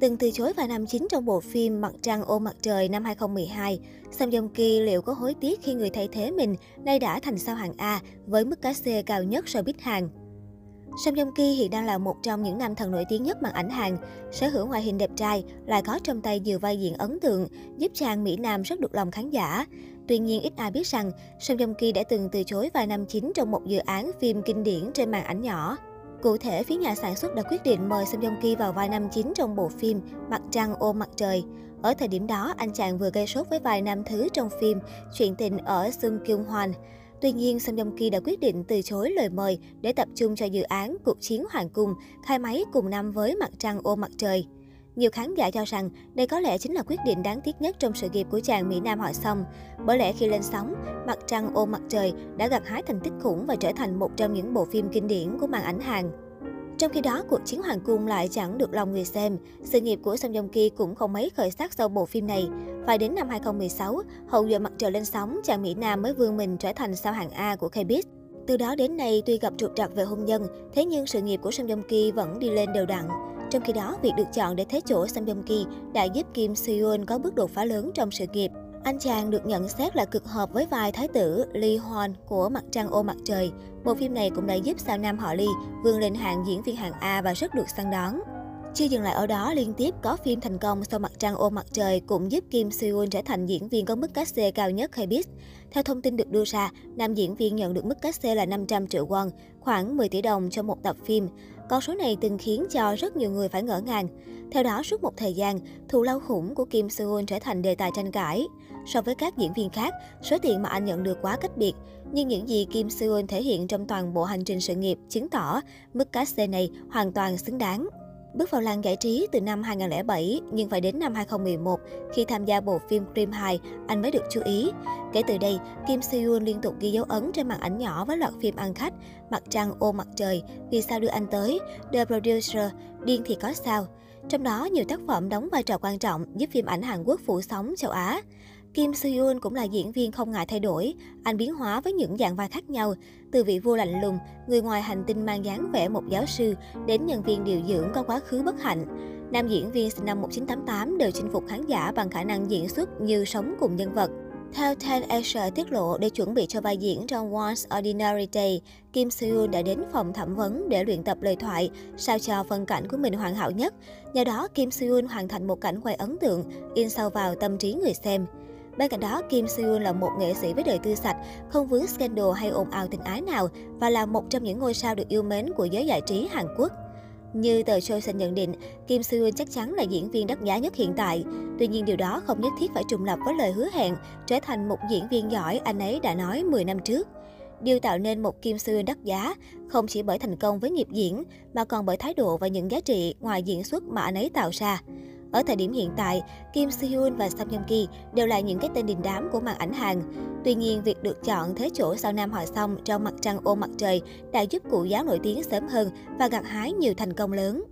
Từng từ chối vai nam chính trong bộ phim Mặt trăng ôm mặt trời năm 2012, Song Joong Ki liệu có hối tiếc khi người thay thế mình nay đã thành sao hạng A với mức cá xê cao nhất showbiz Hàn. Song Joong Ki hiện đang là một trong những nam thần nổi tiếng nhất màn ảnh Hàn, sở hữu ngoại hình đẹp trai, lại có trong tay nhiều vai diễn ấn tượng, giúp chàng Mỹ Nam rất được lòng khán giả. Tuy nhiên, ít ai biết rằng Song Joong Ki đã từng từ chối vai nam chính trong một dự án phim kinh điển trên màn ảnh nhỏ. Cụ thể, phía nhà sản xuất đã quyết định mời Song Joong Ki vào vai nam chính trong bộ phim Mặt trăng ôm mặt trời. Ở thời điểm đó, anh chàng vừa gây sốt với vai nam thứ trong phim Chuyện tình ở Sung Kyung Hoan. Tuy nhiên, Song Joong Ki đã quyết định từ chối lời mời để tập trung cho dự án Cuộc chiến Hoàng cung, khai máy cùng năm với Mặt trăng ôm mặt trời. Nhiều khán giả cho rằng đây có lẽ chính là quyết định đáng tiếc nhất trong sự nghiệp của chàng Mỹ Nam họ Song. Bởi lẽ khi lên sóng, Mặt trăng ôm mặt trời đã gặt hái thành tích khủng và trở thành một trong những bộ phim kinh điển của màn ảnh Hàn. Trong khi đó, cuộc chiến hoàng cung lại chẳng được lòng người xem. Sự nghiệp của Song Joong Ki cũng không mấy khởi sắc sau bộ phim này. Phải đến năm 2016, hậu duệ mặt trời lên sóng, chàng Mỹ Nam mới vươn mình trở thành sao hạng A của K-Biz. Từ đó đến nay, tuy gặp trục trặc về hôn nhân, thế nhưng sự nghiệp của Song Joong Ki vẫn đi lên đều đặn. Trong khi đó, việc được chọn để thế chỗ Sam Yong Ki đã giúp Kim Seon có bước đột phá lớn trong sự nghiệp. Anh chàng được nhận xét là cực hợp với vai thái tử Lee Hwan của Mặt trăng ô mặt trời. Bộ phim này cũng đã giúp sao nam họ Lee vươn lên hạng diễn viên hạng A và rất được săn đón. Chưa dừng lại ở đó, liên tiếp có phim thành công sau Mặt trăng ô mặt trời cũng giúp Kim Seon trở thành diễn viên có mức cát xê cao nhất K-pop. Theo thông tin được đưa ra, nam diễn viên nhận được mức cát xê là 500 triệu won, khoảng 10 tỷ đồng cho một tập phim. Con số này từng khiến cho rất nhiều người phải ngỡ ngàng. Theo đó, suốt một thời gian, thù lao khủng của Kim Seon trở thành đề tài tranh cãi. So với các diễn viên khác, số tiền mà anh nhận được quá cách biệt. Nhưng những gì Kim Seon thể hiện trong toàn bộ hành trình sự nghiệp chứng tỏ mức cát xê này hoàn toàn xứng đáng. Bước vào làng giải trí từ năm 2007, nhưng phải đến năm 2011, khi tham gia bộ phim Cream 2, anh mới được chú ý. Kể từ đây, Kim Seon liên tục ghi dấu ấn trên màn ảnh nhỏ với loạt phim ăn khách, Mặt trăng ô mặt trời, Vì sao đưa anh tới, The Producer, Điên thì có sao. Trong đó, nhiều tác phẩm đóng vai trò quan trọng giúp phim ảnh Hàn Quốc phủ sóng châu Á. Kim Seon cũng là diễn viên không ngại thay đổi. Anh biến hóa với những dạng vai khác nhau, từ vị vua lạnh lùng, người ngoài hành tinh mang dáng vẻ một giáo sư, đến nhân viên điều dưỡng có quá khứ bất hạnh. Nam diễn viên sinh năm 1988 đều chinh phục khán giả bằng khả năng diễn xuất như sống cùng nhân vật. Theo Ten Asia tiết lộ, để chuẩn bị cho vai diễn trong Once Ordinary Day, Kim Seon đã đến phòng thẩm vấn để luyện tập lời thoại, sao cho phân cảnh của mình hoàn hảo nhất. Nhờ đó, Kim Seon hoàn thành một cảnh quay ấn tượng, in sâu vào tâm trí người xem. Bên cạnh đó, Kim Seon là một nghệ sĩ với đời tư sạch, không vướng scandal hay ồn ào tình ái nào và là một trong những ngôi sao được yêu mến của giới giải trí Hàn Quốc. Như tờ Chosen nhận định, Kim Seon chắc chắn là diễn viên đắt giá nhất hiện tại. Tuy nhiên điều đó không nhất thiết phải trùng lập với lời hứa hẹn trở thành một diễn viên giỏi anh ấy đã nói 10 năm trước. Điều tạo nên một Kim Seon đắt giá không chỉ bởi thành công với nghiệp diễn mà còn bởi thái độ và những giá trị ngoài diễn xuất mà anh ấy tạo ra. Ở thời điểm hiện tại, Kim Seon và Song Joong Ki đều là những cái tên đình đám của màn ảnh Hàn. Tuy nhiên, việc được chọn thế chỗ sau nam họ Song trong mặt trăng ô mặt trời đã giúp cụ giáo nổi tiếng sớm hơn và gặt hái nhiều thành công lớn.